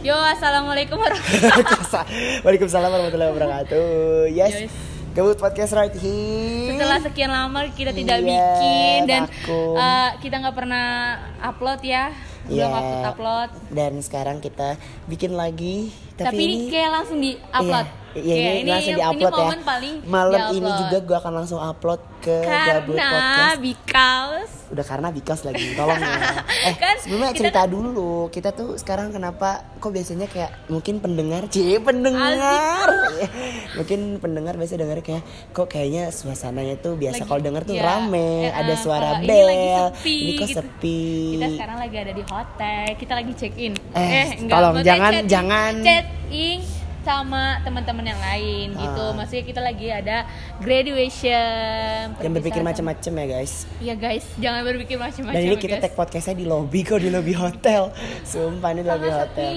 Yo, assalamualaikum warahmatullahi wabarakatuh. Waalaikumsalam warahmatullahi wabarakatuh. Yes. Yes. Kebut podcast right here. Setelah sekian lama kita tidak Iya, bikin dan eh, kita nggak pernah upload ya, belum Iya. upload upload. Dan sekarang kita bikin lagi. Tapi, ini kayak langsung di upload. Iya, iya, ini, langsung ini di-upload ya. paling Malam ini di-upload. juga gue akan langsung upload ke Gabut Podcast. because Udah karena because lagi, tolong ya. Eh, Kan sebelumnya kita- cerita dulu. Kita tuh sekarang kenapa kok biasanya kayak mungkin pendengar, cie pendengar. mungkin pendengar biasa denger kayak kok kayaknya suasananya tuh biasa kalau denger tuh iya, rame, eh, ada eh, suara kalau bel. ini sepi, kok gitu. sepi. kita sekarang lagi ada di hotel, kita lagi check in. Eh, tolong, maksudnya jangan- chat- jangan. chat in sama teman-teman yang lain gitu. Ah. Maksudnya kita lagi ada graduation. Jangan berpikir macam-macam ya guys. Iya guys, jangan berpikir macam-macam. Dan ini ya, kita guys. tag podcastnya di lobby kok di lobby hotel. Sumpah ini di lobby hotel.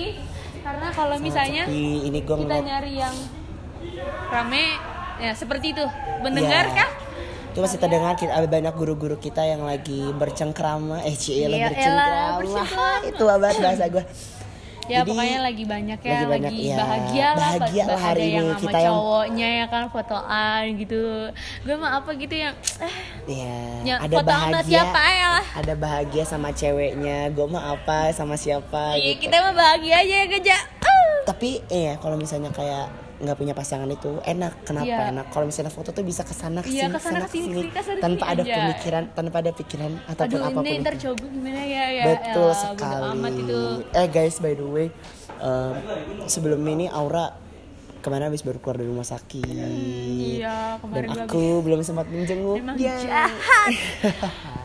Karena kalau misalnya sepi. ini gue kita nyari yang rame, ya seperti itu. Mendengar Ya. kah? Itu masih terdengar kita ada banyak guru-guru kita yang lagi bercengkrama, eh cie Iya, bercengkrama. elah, bercengkrama. Itu abad bahasa gue. Ya Jadi, pokoknya lagi banyak ya, lagi lagi, banyak, ya, bahagia lah, bahagia lah ada hari yang ini. sama Kita yang- cowoknya ya kan fotoan gitu. Gue mah apa gitu yang eh, Iya, Ya, ada foto sama bahagia. siapa ya. Ada bahagia sama ceweknya. Gue mah apa sama siapa iya gitu. kita mah bahagia aja ya. Ah. Tapi iya kalau misalnya kayak nggak punya pasangan itu enak. Kenapa Iya. enak? Kalau misalnya foto tuh bisa ke sana ke sini, Iya, ke sana ke sini, ke sana tanpa ke sini ada aja. pemikiran, tanpa ada pikiran ataupun Aduh apa pun. ini ntar gimana ya ya. Betul elah, bodo sekali. amat itu. Eh guys, by the way, em, sebelum ini Aura ke mana habis baru keluar dari rumah sakit. Iya Dan kemarin aku belum sempat menjenguk Emang dia. jahat.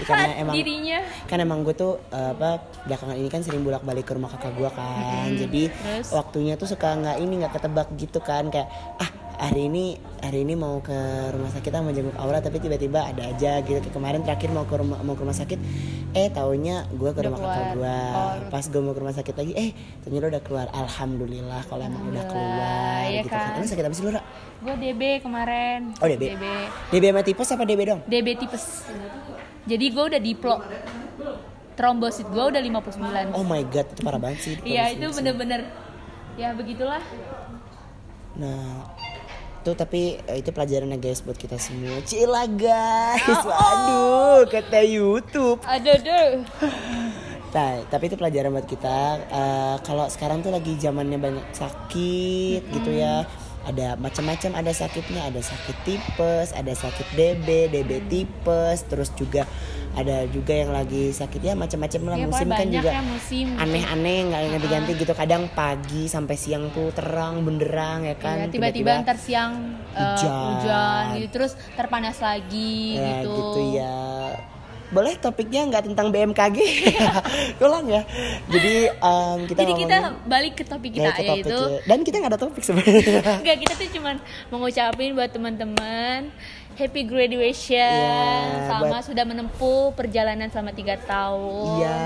Karena emang- dirinya. Kan emang gue tuh eh, apa belakangan ini kan sering bolak balik ke rumah kakak gue kan. Jadi Terus? waktunya tuh suka nggak ini nggak ketebak gitu kan kayak ah hari ini hari ini mau ke rumah sakit mau jenguk Aura tapi tiba-tiba ada aja gitu kayak kemarin terakhir mau ke rumah mau ke rumah sakit eh taunya gue ke rumah kakak gue Oh. pas gue mau ke rumah sakit lagi eh ternyata udah keluar alhamdulillah kalau emang udah keluar iya gitu kan kan? emang sakit apa sih lu Ra? Gue DB kemarin. Oh, DB. DB. DB sama tipes apa DB dong DB tipes. Jadi gue udah diplo. Trombosit gue udah 59. oh my god itu parah banget sih Iya itu bener-bener ya begitulah. Nah, itu tapi eh, itu pelajarannya guys buat kita semua. Cila guys, Oh, waduh, kata YouTube. Aduh aduh. Nah, tapi itu pelajaran buat kita. Eh, kalau sekarang tuh lagi zamannya banyak sakit gitu ya. Ada macam-macam, ada sakitnya, ada sakit tipes, ada sakit DB, DB tipes, terus juga ada juga yang lagi sakit ya macam-macam lah Ya, musim kan juga ya musim. aneh-aneh nggak ganti-ganti gitu kadang pagi sampai siang tuh terang benderang ya kan Iya, tiba-tiba ntar siang Hujan. hujan gitu terus terpanas lagi ya gitu. gitu ya boleh topiknya nggak tentang BMKG tolong ya jadi em, kita Jadi kita balik ke topik kita ke topik yaitu ya. dan kita nggak ada topik sebenarnya Enggak, kita tuh cuman mengucapin buat teman-teman happy graduation Iya, sama buat- sudah menempuh perjalanan selama tiga tahun. iya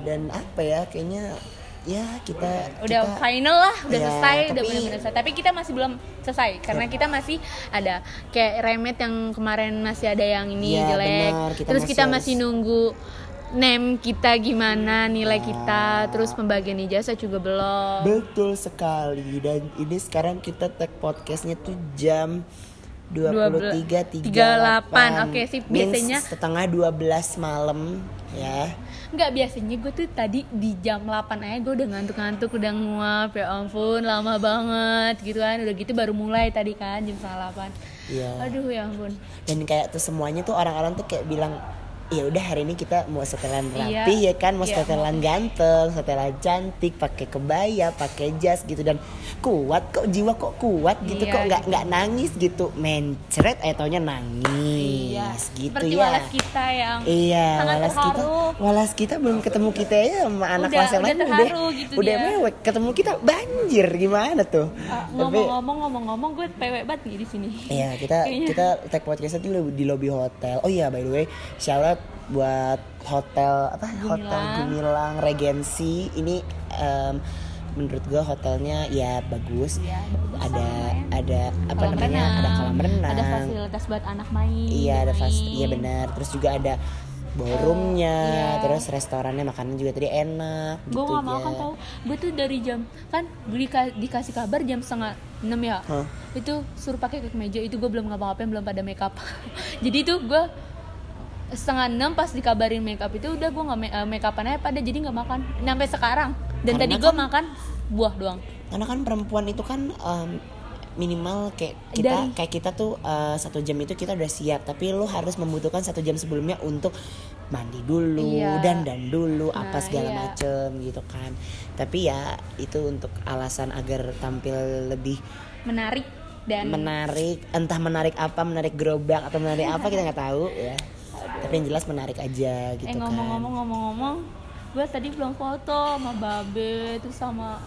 dan apa ya kayaknya ya kita Udah kita- final lah, udah Ya, selesai, udah tapi- benar-benar selesai. Tapi kita masih belum selesai karena kita masih ada kayak remet yang kemarin masih ada yang ini Iya, jelek. benar, kita Terus masih kita harus- masih nunggu name kita gimana, nilai Nah. kita, terus pembagian ijazah juga belum. betul sekali dan ini sekarang kita tag podcastnya tuh jam 23.38 Oke, sip. Means Biasanya- setengah 12 malam ya Enggak biasanya gue tuh tadi di jam 8 aja gue udah ngantuk-ngantuk udah nguap ya ampun lama banget gitu kan. Udah gitu baru mulai tadi kan jam setengah 8 Iya. aduh ya ampun. Dan kayak tuh semuanya tuh orang-orang tuh kayak bilang ya udah hari ini kita mau setelan Iya. rapi ya kan mau Iya. setelan ganteng setelan cantik pakai kebaya pakai jas gitu dan kuat kok jiwa kok kuat gitu Iya, kok nggak gitu. nggak nangis gitu mencret eh taunya nangis iya gitu seperti ya walas kita yang Iya, sangat walas kita, walas kita belum ketemu kita ya sama anak Udah- kelas yang udah lain gitu udah dia. mewek. Ketemu kita banjir gimana tuh? Ah, ngomong-ngomong ngomong-ngomong gue pewek banget nih di sini Iya kita Kayaknya. kita tag podcastnya di di lobby hotel. Oh iya by the way shout out buat hotel apa hotel Gumilang Regency ini em, menurut gue hotelnya ya bagus. Iya, bagus ada ada apa Kolam namanya renang, ada kolam renang. ada fasilitas buat anak main Iya ada main. iya benar. Terus juga ada ballroomnya iya. terus restorannya makanan juga tadi enak gue gitu nggak mau ya. kan tau gue tuh dari jam kan gue dika- dikasih kabar jam setengah enam ya Hah? itu suruh pakai ke meja itu gue belum ngapa-ngapain belum pada make up jadi itu gue setengah enam pas dikabarin make up itu udah gue nggak eh, make upan aja pada jadi nggak makan. Sampai sekarang. Dan Karena tadi gue kan- makan buah doang. Karena kan perempuan itu kan em, minimal kayak kita Dari- kayak kita tuh eh, satu jam itu kita udah siap. Tapi lo harus membutuhkan satu jam sebelumnya untuk mandi dulu Iya. dan dan dulu apa Nah, segala iya. macem gitu kan. Tapi ya itu untuk alasan agar tampil lebih menarik dan menarik entah menarik apa menarik gerobak atau menarik apa kita nggak tahu ya tapi yang jelas menarik aja gitu eh kan. ngomong-ngomong ngomong-ngomong gue tadi belum foto sama babe terus sama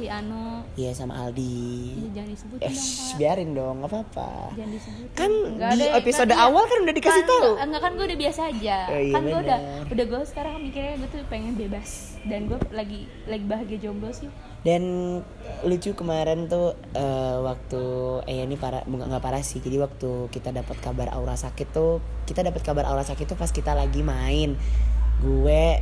si Anu Iya sama Aldi. Ih, jangan disebutin eh dong Pak. biarin dong nggak apa-apa. Jangan disebutin kan Enggak di ada- episode kan- awal kan udah dikasih kan, tahu. enggak, kan gue udah biasa aja. Oh, iya kan gue udah udah gue sekarang mikirnya gue tuh pengen bebas. Dan gue lagi lagi bahagia jomblo sih. Dan lucu kemarin tuh eh, waktu eh ini para nggak parah sih. Jadi waktu kita dapat kabar Aura sakit tuh kita dapat kabar Aura sakit tuh pas kita lagi main. Gue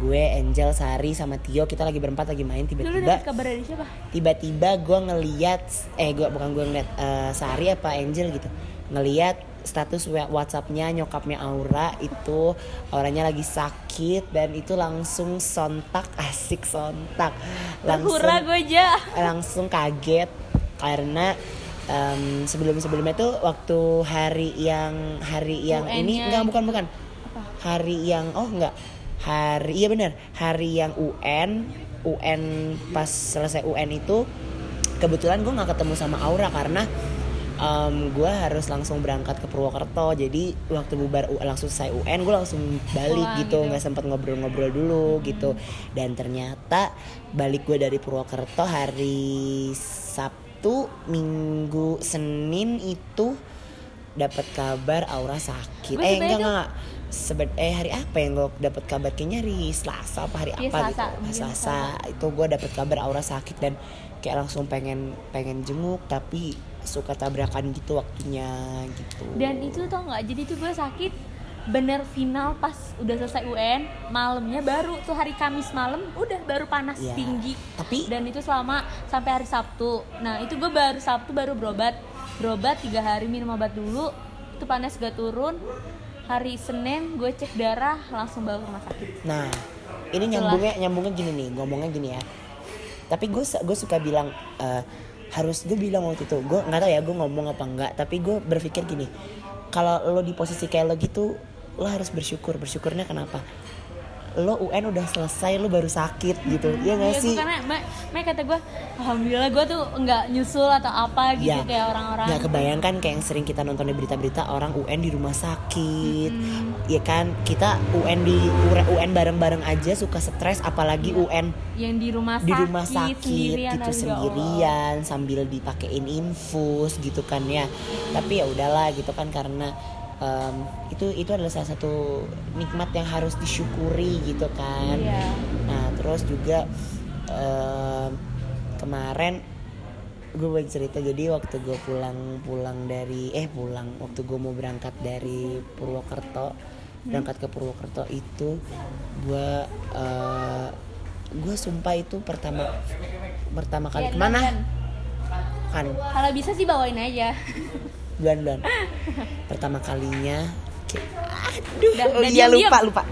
gue Angel Sari sama Tio kita lagi berempat lagi main tiba-tiba dapet kabar dari siapa? tiba-tiba gue ngeliat eh gue bukan gue ngeliat eh, Sari apa Angel gitu ngeliat status WhatsAppnya nyokapnya Aura itu Auranya lagi sakit dan itu langsung sontak asik sontak langsung Hura gue aja langsung kaget karena em, sebelum-sebelumnya tuh waktu hari yang hari yang ini enggak bukan bukan. Apa? hari yang oh enggak hari iya benar hari yang UN UN pas selesai UN itu kebetulan gue nggak ketemu sama Aura karena gue harus langsung berangkat ke Purwokerto. Jadi waktu bubar U- langsung selesai UN gue langsung balik Pulang gitu. gitu. nggak sempat ngobrol-ngobrol dulu gitu. Dan ternyata balik gue dari Purwokerto hari Sabtu Minggu Senin itu dapat kabar Aura sakit. Gue eh enggak enggak Seben- eh hari apa yang gue dapat kabar? Kayaknya hari Selasa apa hari Iya, apa Selasa, gitu. Mungkin Selasa. Itu gue dapat kabar Aura sakit dan kayak langsung pengen pengen jenguk tapi suka tabrakan gitu waktunya gitu. Dan itu tau nggak? Jadi tuh gue sakit bener final pas udah selesai UN malamnya baru tuh hari Kamis malam udah baru panas Iya. tinggi. Tapi dan itu selama sampai hari Sabtu. Nah itu gue baru Sabtu baru berobat. Berobat tiga hari minum obat dulu itu panas gak turun hari Senin gue cek darah langsung bawa ke rumah sakit Nah, ini Itulah. nyambungnya nyambungnya gini nih, ngomongnya gini ya. Tapi gue gue suka bilang eh, harus gue bilang waktu itu gue nggak tahu ya gue ngomong apa enggak tapi gue berpikir gini kalau lo di posisi kayak lo gitu lo harus bersyukur bersyukurnya kenapa lo UN udah selesai lo baru sakit gitu. Ya nggak Iya, sih? karena Mbak, Mbak kata gue, alhamdulillah gue tuh nggak nyusul atau apa gitu Ya, kayak orang-orang. nggak kebayangkan kayak yang sering kita nonton di berita-berita orang UN di rumah sakit, ya kan? Kita UN di UN bareng-bareng aja suka stres, apalagi UN yang di rumah di sakit, rumah sakit sendirian, gitu ya Allah. sendirian sambil dipakein infus gitu kan ya. Tapi ya udahlah gitu kan karena em, itu itu adalah salah satu nikmat yang harus disyukuri gitu kan. Iya. nah terus juga em, kemarin gue mau cerita. Jadi waktu gue pulang pulang dari eh pulang. Waktu gue mau berangkat dari Purwokerto berangkat ke Purwokerto itu gue eh, gue sumpah itu pertama pertama kali. Iya, ke mana? kan? Kalau bisa sih bawain aja. bulan-bulan pertama kalinya aduh Dan- oh dan iya diam-diam. lupa lupa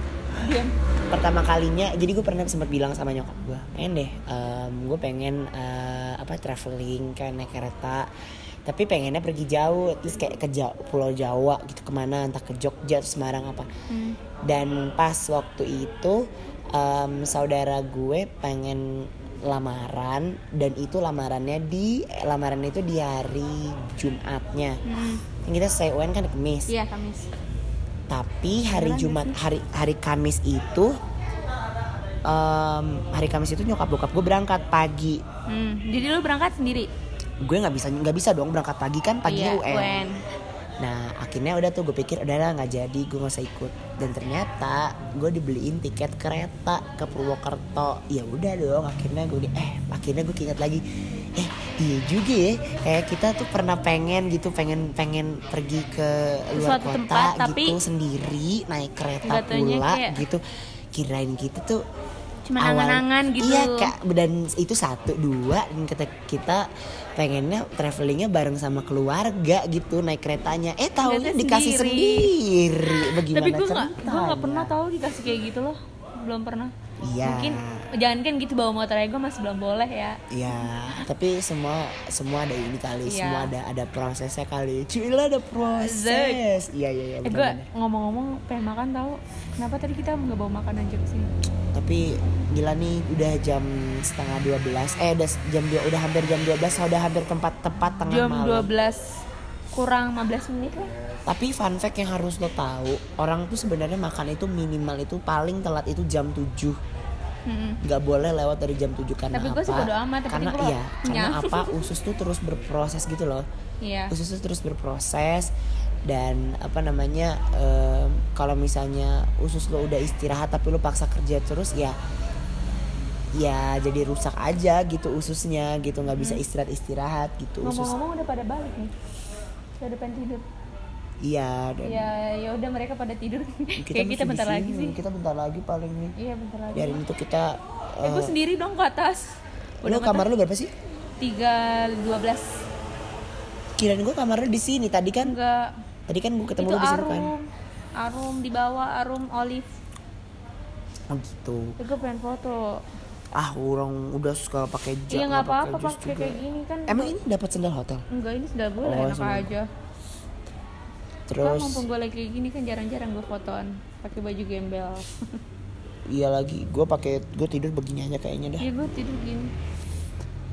Diam. pertama kalinya jadi gue pernah sempat bilang sama nyokap gue pengen deh gue pengen eh, apa traveling kayak naik kereta tapi pengennya pergi jauh terus kayak ke Ja- pulau Jawa gitu ke mana entah ke Jogja atau Semarang apa Hmm. dan pas waktu itu em, saudara gue pengen lamaran dan itu lamarannya di lamaran itu di hari Jumatnya Hmm. Yang kita selesai UN kan di Kamis Iya, Kamis. tapi hari Beneran Jumat hari hari Kamis itu em, hari Kamis itu nyokap bokap gue berangkat pagi Hmm. Jadi lu berangkat sendiri? gue nggak bisa nggak bisa dong berangkat pagi kan paginya Iya, UN. UN. Nah akhirnya udah tuh gue pikir udah lah nggak jadi gue nggak usah ikut dan ternyata gue dibeliin tiket kereta ke Purwokerto ya udah dong akhirnya gue di eh akhirnya gue ingat lagi eh Iya juga ya, kayak kita tuh pernah pengen gitu, pengen pengen pergi ke luar Suatu kota tempat, tapi gitu sendiri, naik kereta pula kayak- gitu. Kirain kita tuh Cuma angan-angan gitu. Iya kak, dan itu satu dua dan kita kita pengennya travelingnya bareng sama keluarga gitu naik keretanya. Eh tahunya dikasih sendiri. Bagaimana Tapi gue nggak, gue nggak pernah tahu dikasih kayak gitu loh, belum pernah. Iya. Mungkin jangan kan gitu bawa motor aja gue masih belum boleh ya. Iya, tapi semua semua ada ini kali, Iya. semua ada ada prosesnya kali. Cila ada proses. Iya iya iya Eh gue ngomong-ngomong pengen makan tahu. Kenapa tadi kita nggak bawa makanan aja sini? Tapi gila nih udah jam setengah 12 Eh udah jam dua udah hampir jam 12 udah hampir tempat tepat tengah Jam malam. 12 kurang 15 menit lah. Tapi fun fact yang harus lo tahu, orang tuh sebenarnya makan itu minimal itu paling telat itu jam 7 Nggak boleh lewat dari jam 7 karena Tapi apa? sih amat, tapi karena iya, karena apa? Usus tuh terus berproses gitu loh. Iya. Usus tuh terus berproses dan apa namanya em, kalau misalnya usus lo udah istirahat tapi lo paksa kerja terus ya ya jadi rusak aja gitu ususnya gitu nggak bisa istirahat istirahat gitu usus Ngomong-ngomong udah pada balik nih. Udah pengen tidur. Iya dan Ya ya udah mereka pada tidur. Kayak kita bentar di lagi sini, sih. kita bentar lagi paling nih. Iya bentar lagi. dari itu kita Eh, gue eh, sendiri dong ke atas. lo kamar lu berapa sih? Tiga dua belas. Kirain gue kamar lu di sini. Tadi kan enggak. tadi kan gue ketemu itu lu di situ kan? arum. Di bawah arum olive. Oh gitu. Eh, gue pengen foto. Ah orang udah suka pakai jas iya nggak apa-apa pakai kayak gini kan. Emang ini dapat sendal hotel? Enggak ini sudah boleh Oh, enak sudah. aja terus mumpung gue lagi gini kan jarang-jarang gue fotoan pakai baju gembel. Iya lagi gue pakai gue tidur begini aja kayaknya dah. Iya gue tidur gini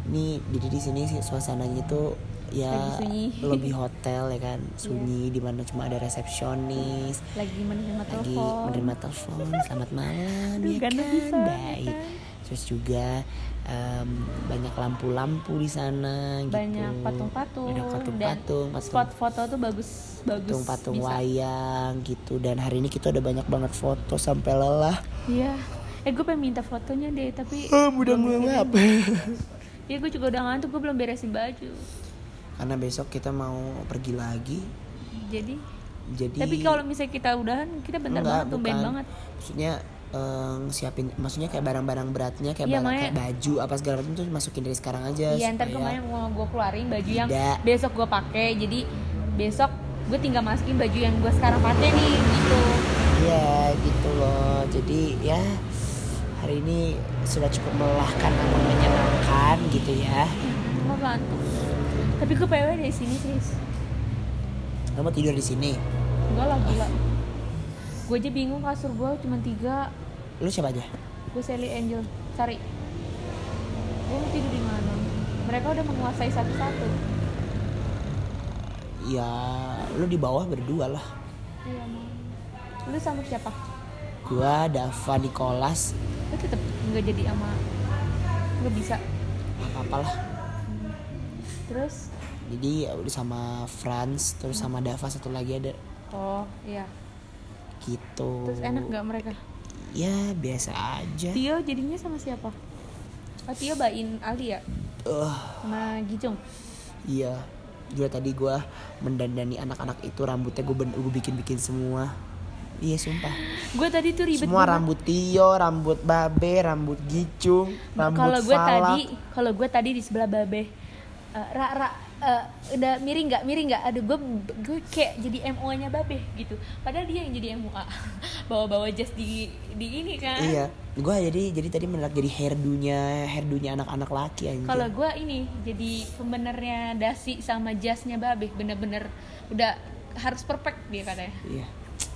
nih jadi di sini sih suasananya tuh ya Lagi. Iya. lebih hotel ya kan sunyi di mana cuma ada resepsionis. Lagi menerima lagi telepon. menerima telepon selamat malam ya kan? bisa, baik. terus juga em, banyak lampu-lampu di sana banyak gitu patung-patung banyak dan patung-patung patung. spot foto tuh bagus bagus patung-patung bisa. wayang gitu. Dan hari ini kita udah banyak banget foto sampai lelah. Iya. Eh gue pengen minta fotonya deh tapi ah mudah belum mudahan dikirim. Iya gue juga udah ngantuk gue belum beresin baju. Karena besok kita mau pergi lagi. Jadi? Jadi tapi kalau misalnya kita udahan kita bentar Enggak, banget tumben banget. Maksudnya eh, siapin maksudnya kayak barang-barang beratnya kayak Iya, barang makanya- kayak baju apa segala macam tuh masukin dari sekarang aja iya ntar kemarin mau gue keluarin baju yang Tidak. besok gue pakai. Jadi besok gue tinggal masukin baju yang gue sekarang pakai nih gitu. Iya gitu loh. Jadi ya hari ini sudah cukup melelahkan namun menyenangkan gitu ya. gue ngantuk. Tapi gue PW dari sini sih Kamu tidur di sini. enggak lah gila gue aja bingung kasur gue cuma tiga. Lu siapa aja? gue Sally Angel. Cari. Gue mau tidur di mana? Mereka udah menguasai satu-satu Ya lu di bawah berdua lah. iya lu sama siapa? Gua Dava Nicholas lu tetep nggak jadi sama nggak bisa? Apa-apalah. terus? Jadi ya udah sama Franz terus sama Dava satu lagi ada. Oh iya. Gitu. terus enak nggak mereka? Ya biasa aja. Tio jadinya sama siapa? Oh Tio bain Ali ya? Eh, sama Gijong? Iya. Juga tadi gua mendandani anak-anak itu rambutnya gue gue bikin-bikin semua. Iya sumpah. gue tadi tuh ribet Semua banget. rambut Tio, rambut Babe, rambut Gicung, rambut kalau gue tadi kalau gue tadi di sebelah babe Eh, ra ra eh, udah miring nggak miring nggak aduh gue gue kayak jadi MO nya babe gitu padahal dia yang jadi MUA bawa bawa jas di di ini kan Iya, gue jadi jadi tadi menolak jadi hairdunya hairdunya anak-anak laki anjir. kalau gue ini jadi pembenernya dasi sama jasnya babe bener-bener udah harus perfect dia katanya Iya.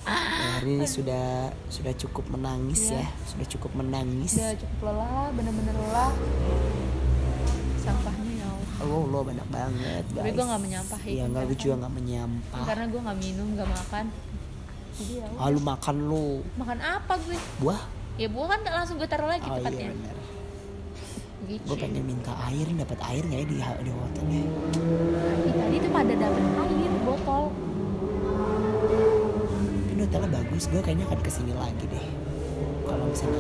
Ya, hari ini sudah sudah cukup menangis Iya. ya, sudah cukup menangis. udah cukup lelah bener-bener lelah sampahnya Allah. Oh, lo banyak banget, guys. Tapi gua nggak menyampah, Iya, nggak gue kan. juga nggak menyampah. karena gue nggak minum nggak makan jadi ya. Ah, lu makan lu. makan apa gue Buah? ya buah kan langsung gue taruh lagi Oh iya tempatnya benar. gitu Gue pengen minta air, dapat air nggak ya di di hotelnya? Ih, tadi tuh pada dapat air botol Ini hotelnya bagus, gue kayaknya akan ke sini lagi deh. Kalau misalnya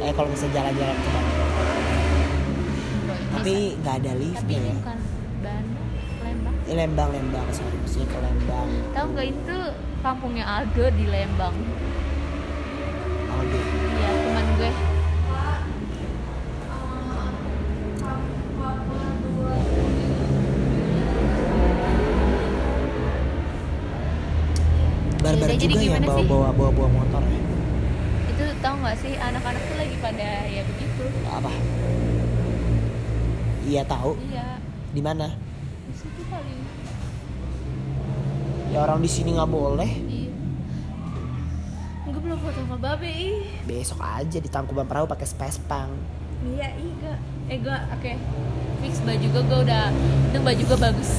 eh kalau misalnya jalan-jalan ke Bandung. Tapi tapi nggak ada tapi liftnya ini ya? bukan Bandung Lembang. Eh, Lembang Lembang sorry maksudnya ke Lembang. Tahu nggak itu kampungnya Aldo di Lembang. Aldo? Iya teman gue. Barbar Yaudah, jadi juga yang gimana bawa sih? bawa bawa bawa motor itu tahu nggak sih anak-anak tuh lagi pada ya begitu. Apa iya tahu iya. di mana? Di situ ya orang di sini nggak boleh. Iya. Gue belum foto sama babe ih. Besok aja di Tangkuban Perahu pakai spespang iya iya eh gue oke. Fix baju gue gue udah itu baju gue bagus.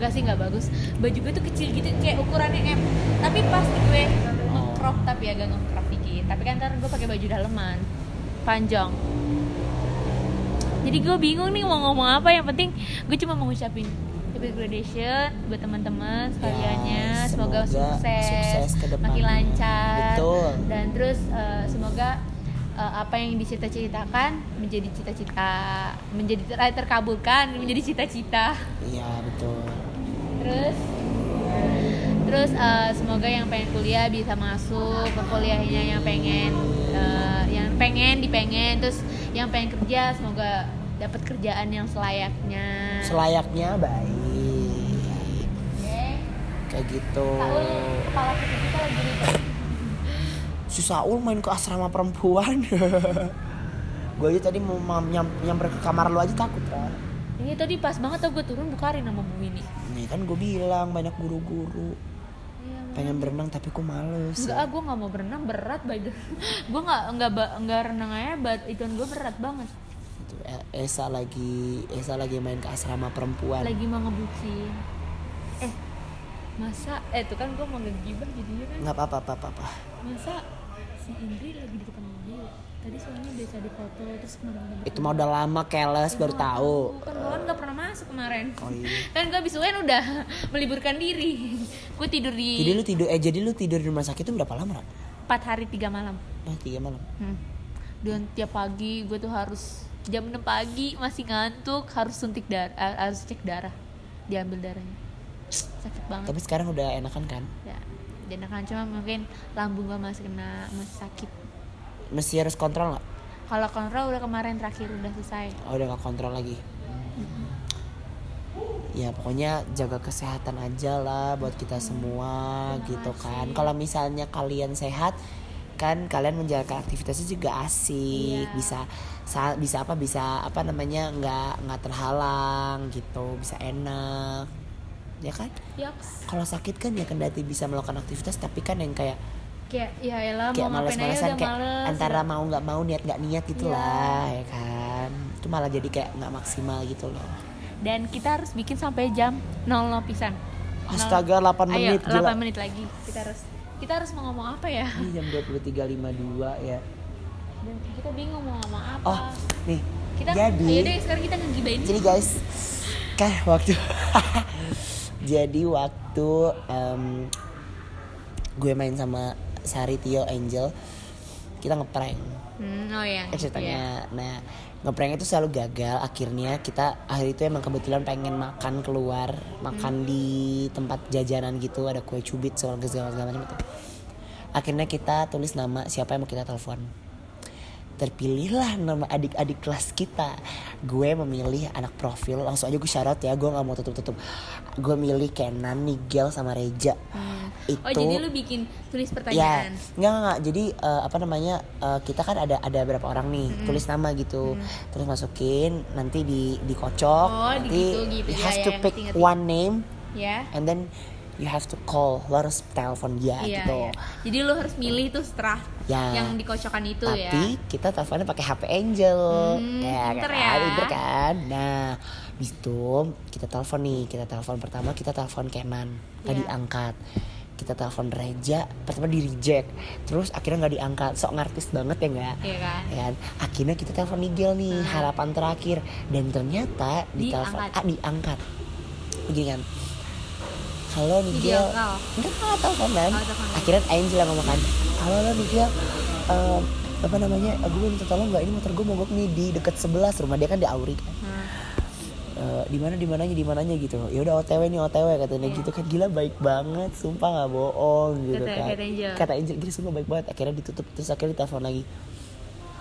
Enggak sih nggak bagus. Baju gue tuh kecil gitu kayak ukurannya M tapi pas gue nge-crop tapi agak nge-crop dikit. Tapi kan ntar gue pakai baju daleman panjang jadi gue bingung nih mau ngomong apa yang penting gue cuma mau ngucapin happy graduation buat teman-teman sekaliannya. Ya, semoga, semoga sukses, sukses makin lancar. Betul. dan terus eh, semoga eh, apa yang dicita-citakan menjadi cita-cita menjadi ter- terkabulkan menjadi cita-cita. Iya betul. Terus terus eh, semoga yang pengen kuliah bisa masuk ke kuliahnya yang pengen eh, yang pengen dipengen terus yang pengen kerja semoga dapat kerjaan yang selayaknya. Selayaknya baik. Kayak gitu. Saul kepala kita kita lagi ribet. Si Saul main ke asrama perempuan. Gue aja tadi mau nyam, nyamper ke kamar lu aja takut kan ini tadi pas banget tuh gue turun bukarin sama Bu Winnie. Nih kan gue bilang banyak guru-guru. Iya, pengen berenang tapi gue males. Enggak, ah, gue nggak mau berenang berat badan. gue nggak nggak nggak renang aja, bat ituan gue berat banget. Itu, E- Esa lagi Esa lagi main ke asrama perempuan Lagi mau ngebucin. Eh, masa? Eh, tuh kan gue mau ngegibah jadinya kan. nggak apa-apa apa apa Masa si Indri lagi di depan mobil? Tadi soalnya biasa di foto terus ke mana-mana. itu mah udah lama keles baru tahu Kan kan nggak pernah masuk kemarin. oh iya Kan gue abis UN udah meliburkan diri. gue tidur di jadi lu tidur eh jadi lu tidur di rumah sakit itu berapa lama? 4 hari 3 malam. oh tiga malam Hmm. Dan tiap pagi gue tuh harus jam 6 pagi masih ngantuk harus suntik darah harus cek darah. Diambil darahnya. Sakit banget. Tapi sekarang udah enakan kan? Ya dan akan cuma mungkin lambung gue masih kena masih sakit. Mesti harus kontrol nggak? Kalau kontrol udah kemarin terakhir udah selesai. Oh udah nggak kontrol lagi? Ya pokoknya jaga kesehatan aja lah buat kita semua gitu kan. Kalau misalnya kalian sehat kan kalian menjalankan aktivitasnya juga asik Iya. bisa sa- bisa apa bisa apa namanya nggak nggak terhalang gitu bisa enak ya kan kalau sakit kan ya kendati bisa melakukan aktivitas tapi kan yang kayak kayak ya elah kayak mau males-malesan kayak males antara udah. mau nggak mau niat nggak niat gitu Iya. lah ya kan itu malah jadi kayak nggak maksimal gitu loh dan kita harus bikin sampai jam 00 pisan Astaga 8 menit Ayo, 8 gila. menit lagi kita harus kita harus mau ngomong apa ya Ini jam 23.52 ya. dan kita bingung mau ngomong apa Oh, nih. kita jadi ayo deh sekarang kita ngegibain jadi guys, kan waktu jadi waktu em, gue main sama Sari Tio Angel kita ngeprank Hmm, oh ya. eh, ceritanya. Nah, ngeprank itu selalu gagal. Akhirnya kita hari itu emang kebetulan pengen makan keluar, makan di tempat jajanan gitu, ada kue cubit segala segala macam itu. Akhirnya kita tulis nama siapa yang mau kita telepon. Terpilihlah nama adik-adik kelas kita. Gue memilih anak profil, langsung aja gue syarat ya, gue nggak mau tutup-tutup. Gue milih Kenan, Nigel sama Reja. Hmm. Itu Oh, jadi lu bikin tulis Ya, pertanyaan. nggak nggak, nggak. Jadi eh, apa namanya eh, kita kan ada ada berapa orang nih tulis nama gitu, terus masukin nanti di dikocok, Oh, nanti gitu-gitu. you Ya, have ya, to pick ngerti. one name Ya. and then you have to call, lo harus telepon dia Iya, gitu. iya. Jadi lu harus milih tuh setelah Ya. yang dikocokkan itu ya. Tapi kita teleponnya pakai HP Angel, Hmm, ya pinter kan, ya. pinter kan. Nah, bis itu kita telepon nih, kita telepon pertama kita telepon Kenan, tadi Iya. angkat. Kita telepon Reja, pertama di reject, terus akhirnya nggak diangkat, sok ngartis banget ya nggak? Iya kan? Ya kan? Akhirnya kita telepon Nigel nih, harapan terakhir, dan ternyata di telepon ah, diangkat. Begini kan, halo Nigel, call. enggak nggak teleponan. Akhirnya Angel yang ngomong kan, halo halo Nigel, em, apa namanya aku minta tolong nggak ini motor gue mogok nih di dekat 11 rumah dia kan di Auri kan Hmm. Eh, di mana di mananya di mananya gitu ya udah otw nih otw katanya Iya. gitu kan gila baik banget sumpah nggak bohong gitu Kata- kan kata Angel. kata Angel gila sumpah baik banget akhirnya ditutup terus akhirnya ditelepon lagi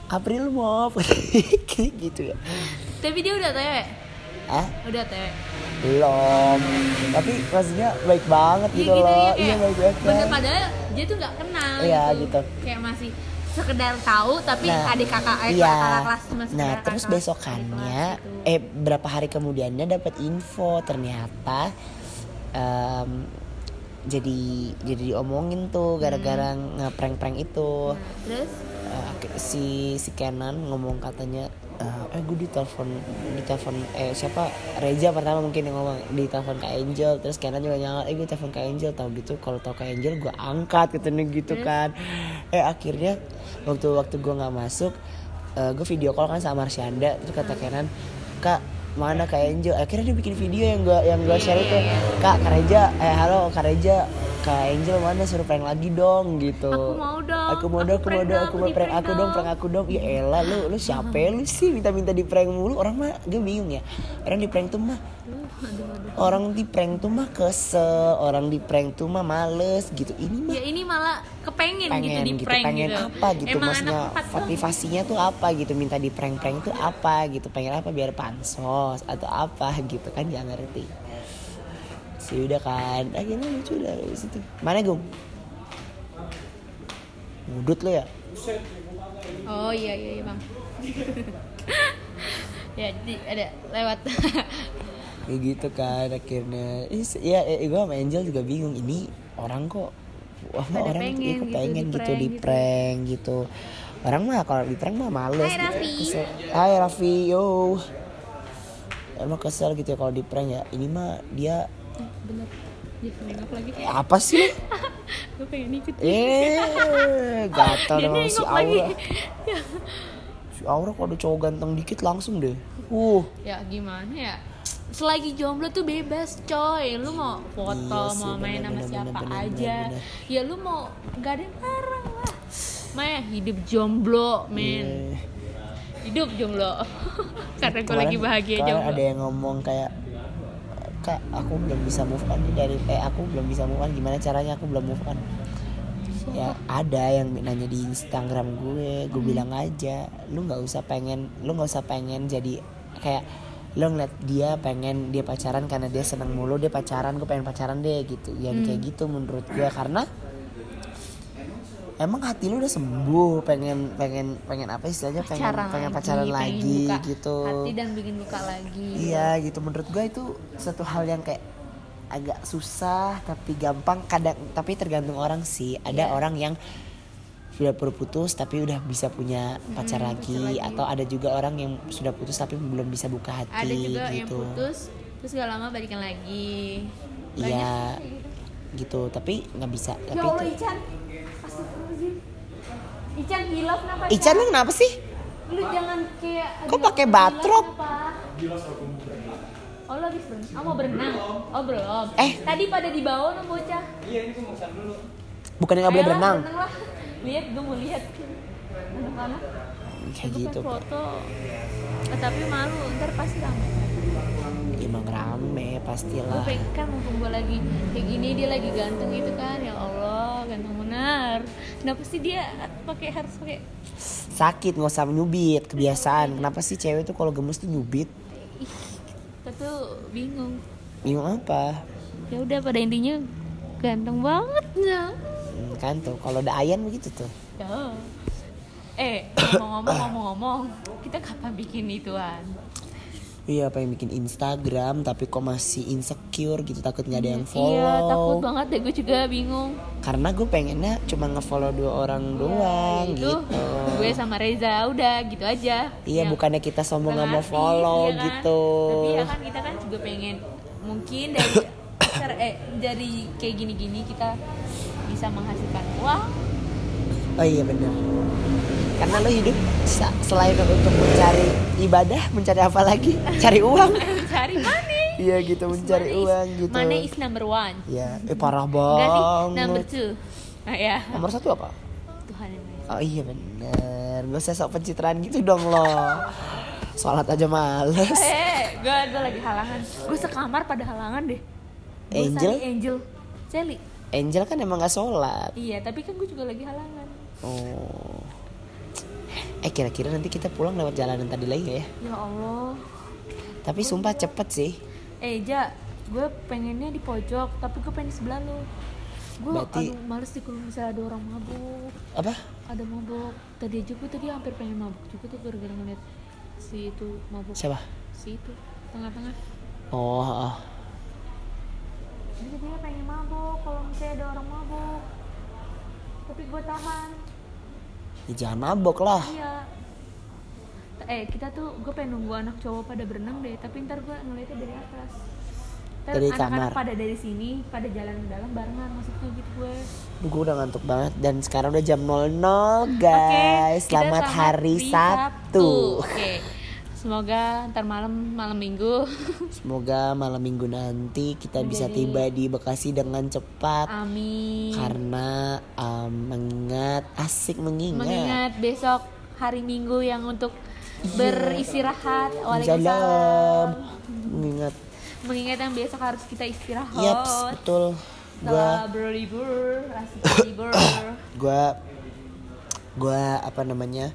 April mau kayak gitu ya Tapi dia udah tewe. ah Udah tewe. Belum tapi maksudnya baik banget Iya gitu, gitu loh ya iya kayak baik banget bener kan. padahal dia tuh nggak kenal Iya, gitu. gitu. Kayak masih sekedar tahu tapi Nah, adik kakak eh, iya. kakak kelas cuma Nah, kakak terus kelas, besokannya, kelas gitu. eh berapa hari kemudiannya dapat info ternyata em, jadi jadi diomongin tuh gara-gara ngeprank-prank itu. Nah, terus Eh, si si Kenan ngomong katanya eh, eh gue ditelepon ditelepon eh siapa? Reja pertama mungkin yang ngomong ditelepon ke Angel terus Kenan juga nyala eh gue telepon ke Angel tau gitu kalau tau ke Angel gue angkat katanya gitu kan. Eh akhirnya waktu waktu gue nggak masuk eh, gue video call kan sama Marsyanda terus kata Kenan kak mana kak Angel akhirnya dia bikin video yang gue yang gue share itu. Kak Kak Reja eh halo Kak Reja. Kak Angel mana? Suruh prank lagi dong gitu. Aku mau dong. aku mau dong aku Aku mau prank dong aku mau prank aku dong prank aku dong. Ya elah lu lu siapa lu sih minta-minta di prank mulu? Orang mah gue bingung ya. Orang di prank tuh mah orang di prank tuh mah kesel orang di prank tuh mah males gitu. Ini mah Ya ini malah kepengen gitu pengen di gitu, prank pengen gitu. apa gitu Emang maksudnya motivasinya tuh apa gitu minta di prank-prank tuh apa gitu pengen apa biar pansos atau apa gitu kan nggak ngerti sih udah kan akhirnya lucu udah dari situ mana gung ngudut lo ya Oh iya iya, iya bang. ya jadi ada lewat. kayak gitu kan akhirnya Is, ya eh, gue sama Angel juga bingung ini orang kok wah Pada orang pengen iya, kok gitu, pengen gitu di gitu. prank gitu orang mah kalau di prank mah males Hai, gitu. Raffi. Kesel. Hai Raffi yo emang kesel gitu ya kalau di prank ya ini mah dia Bener. Dia nengok lagi. eh, apa sih Gue pengen ikut. eh gatal dong si. Aura si Aura kalau ada cowok ganteng dikit langsung deh uh ya gimana ya? Selagi jomblo tuh bebas coy. Lu mau foto, Iya sih, mau main bener, sama bener, siapa bener, bener, aja. bener, Ya lu mau Gak ada yang larang lah. Maya hidup jomblo men. Eh. Hidup jomblo. Karena gue lagi bahagia jomblo. ada yang ngomong kayak kak aku belum bisa move on nih dari eh aku belum bisa move on. Gimana caranya aku belum move on? Ya ada yang nanya di Instagram gue gue Hmm. bilang aja lu nggak usah pengen lu nggak usah pengen jadi kayak lu ngeliat dia pengen dia pacaran karena dia seneng mulu dia pacaran gue pengen pacaran deh gitu. Ya Hmm. kayak gitu menurut gue karena emang hati lu udah sembuh pengen pengen pengen apa istilahnya pengen pacaran pengen lagi, pacaran pengen lagi buka gitu. hati dan bikin luka lagi. Iya gitu. Menurut gue itu satu hal yang kayak agak susah tapi gampang. Kadang tapi tergantung orang sih. Ada Iya. orang yang sudah berputus tapi udah bisa punya pacar lagi, atau ada juga orang yang sudah putus tapi belum bisa buka hati ada juga yang gitu. putus terus gak lama balikan lagi. Iya gitu. Tapi nggak bisa ya tapi Allah itu- Ican. Astagfirullahism Ican hilaf kenapa Ican? Lu kenapa sih? Lu jangan kayak Kok pakai batrop? Oh lo habis berenang? Oh mau berenang? Oh belum. Eh. Tadi pada di bawah no bocah. Bukannya nggak boleh Ayolah, berenang? berenang lah Lihat gue mau lihat. Anak-anak kayak Gue gitu foto. Eh, Tapi malu ntar pasti rame. Emang rame Gue pastilah. Pengen kan mumpung gue lagi kayak gini dia lagi ganteng gitu kan. Ya Allah ganteng benar. Kenapa sih dia pakai harus pakai? Sakit nggak usah nyubit kebiasaan. Kenapa sih cewek tuh kalau gemes tuh nyubit? Ih, kita tuh bingung. Bingung apa? Ya udah pada intinya ganteng banget ya Hmm, kan tuh kalau ada ayan begitu tuh. Ya. eh ngomong-ngomong ngomong-ngomong kita kapan bikin ituan? Iya pengen bikin Instagram tapi kok masih insecure gitu takut nggak ada yang follow. iya takut banget deh gue juga bingung. Karena gue pengennya cuma ngefollow dua orang doang itu gitu. gue sama Reza udah gitu aja. Iya Yang bukannya kita sombong nggak mau follow iya kan? gitu. Tapi ya kan kita kan juga pengen mungkin dari eh dari kayak gini-gini kita bisa menghasilkan uang. Oh iya bener karena lo hidup selain untuk mencari ibadah mencari apa lagi? Cari uang. Cari money. Iya gitu mencari Money is- uang gitu. money is number one. Ya eh parah sih number banget two. Ah, ya nomor satu apa? Tuhan yang. Oh iya bener Gak usah sok pencitraan gitu dong lo. Sholat aja males. Eh gue gue lagi halangan. Gue sekamar pada halangan deh. Gua Angel? Angel. Sally Angel kan emang gak sholat. Iya tapi kan gue juga lagi halangan. Oh. Eh kira-kira nanti kita pulang lewat jalanan tadi lagi ya? Ya Allah. Tapi sumpah cepet sih. Eh ja gue pengennya di pojok tapi gue pengen di sebelah lo gue Berarti- aduh males sih kalau misalnya ada orang mabuk. Apa? ada mabuk. Tadi aja gue tadi hampir pengen mabuk juga tuh gara-gara ngeliat si itu mabuk. Siapa? si itu tengah-tengah. Oh, oh. Jadi dia pengen mabuk kalau misalnya ada orang mabuk. Tapi gue tahan. Ya, jangan mabok lah. Iya. Eh kita tuh gue pengen nunggu anak cowok pada berenang deh tapi ntar gue ngeliatnya dari atas. Ntar Dari anak-anak kamar. pada dari sini pada jalan ke dalam barengan maksudnya gitu gue. Duh, gue udah ngantuk banget dan sekarang udah jam 00 guys. kita Selamat selamat hari di Sabtu. oke semoga ntar malam malam minggu. Semoga malam minggu nanti kita bisa Menjadi- tiba di Bekasi dengan cepat. Amin. Karena um, mengingat asik mengingat. mengingat besok hari minggu yang untuk beristirahat. Jalan Waalaikumsalam. mengingat. mengingat yang besok harus kita istirahat. Yaps, betul. Gua berlibur asik berlibur. Gua gua apa namanya?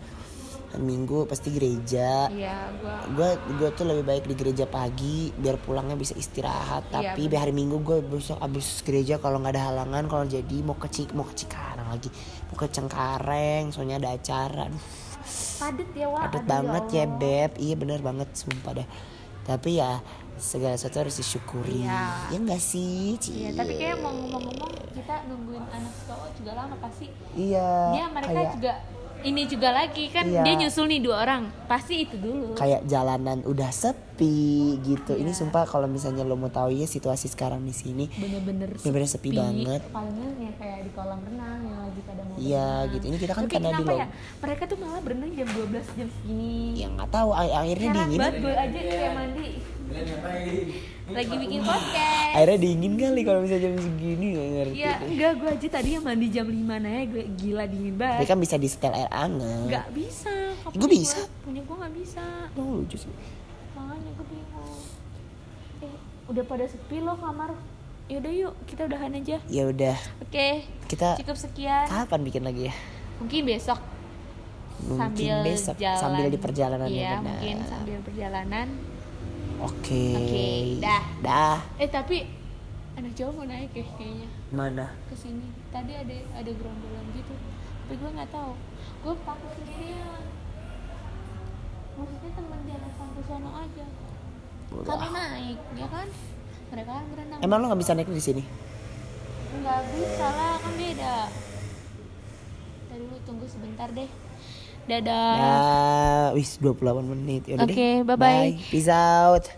Minggu pasti gereja. iya gua gue gue tuh lebih baik di gereja pagi biar pulangnya bisa istirahat. Iya, tapi di hari minggu gue besok abis gereja kalau nggak ada halangan kalau jadi mau ke Cik mau ke Cikarang lagi. Mau ke Cengkareng soalnya ada acara. Aduh, padet ya wah padat aduh, banget ya beb. Iya bener banget sumpah dah. Tapi ya segala sesuatu harus disyukuri. Iya. ya enggak sih? Iya, tapi kayak mau ngomong-ngomong kita nungguin anak cowok juga lama pasti. Iya dia mereka kayak juga ini juga lagi kan Iya. dia nyusul nih dua orang. Pasti itu dulu. Kayak jalanan udah sepi gitu. Ini Iya. sumpah kalau misalnya lo mau tahu ya situasi sekarang di sini bener-bener Bener-bener sepi. banget. palingnya yang kayak di kolam renang yang lagi pada mau Iya, berenang. gitu. Ini kita kan tapi karena di ya? Mereka tuh malah berenang jam 12 jam segini. Ya nggak tahu. Heran dingin. banget gue aja kayak mandi lagi bikin podcast. Airnya dingin kali kalau misalnya jam segini nggak ngerti. Ya enggak gue aja tadi yang mandi jam 5 nanya gue gila dingin Tapi banget kan bisa di setel air anget nggak bisa. Kapan Gue bisa. punya gue nggak bisa. Oh, lucu sih. makanya gue bingung. Eh udah pada sepi loh kamar. Yaudah yuk kita udahan aja. Ya udah, oke kita cukup sekian. kapan bikin lagi ya? mungkin besok. Mungkin sambil besok jalan sambil di perjalanan ya iya benar. mungkin sambil perjalanan Oke. Oke, dah. Dah. eh tapi anak cowok mau naik ya kayaknya. Mana? ke sini. Tadi ada ada gerombolan gitu. Tapi gue nggak tahu. Gue takut sendirian maksudnya teman jalan sampai sono aja. Kamu naik ya kan? Mereka kan berenang. Emang lo nggak bisa naik di sini? nggak bisa lah kan beda. Tadi dulu tunggu sebentar deh dadah Ya, wis 28 menit. Oke, deh. bye-bye. Peace out.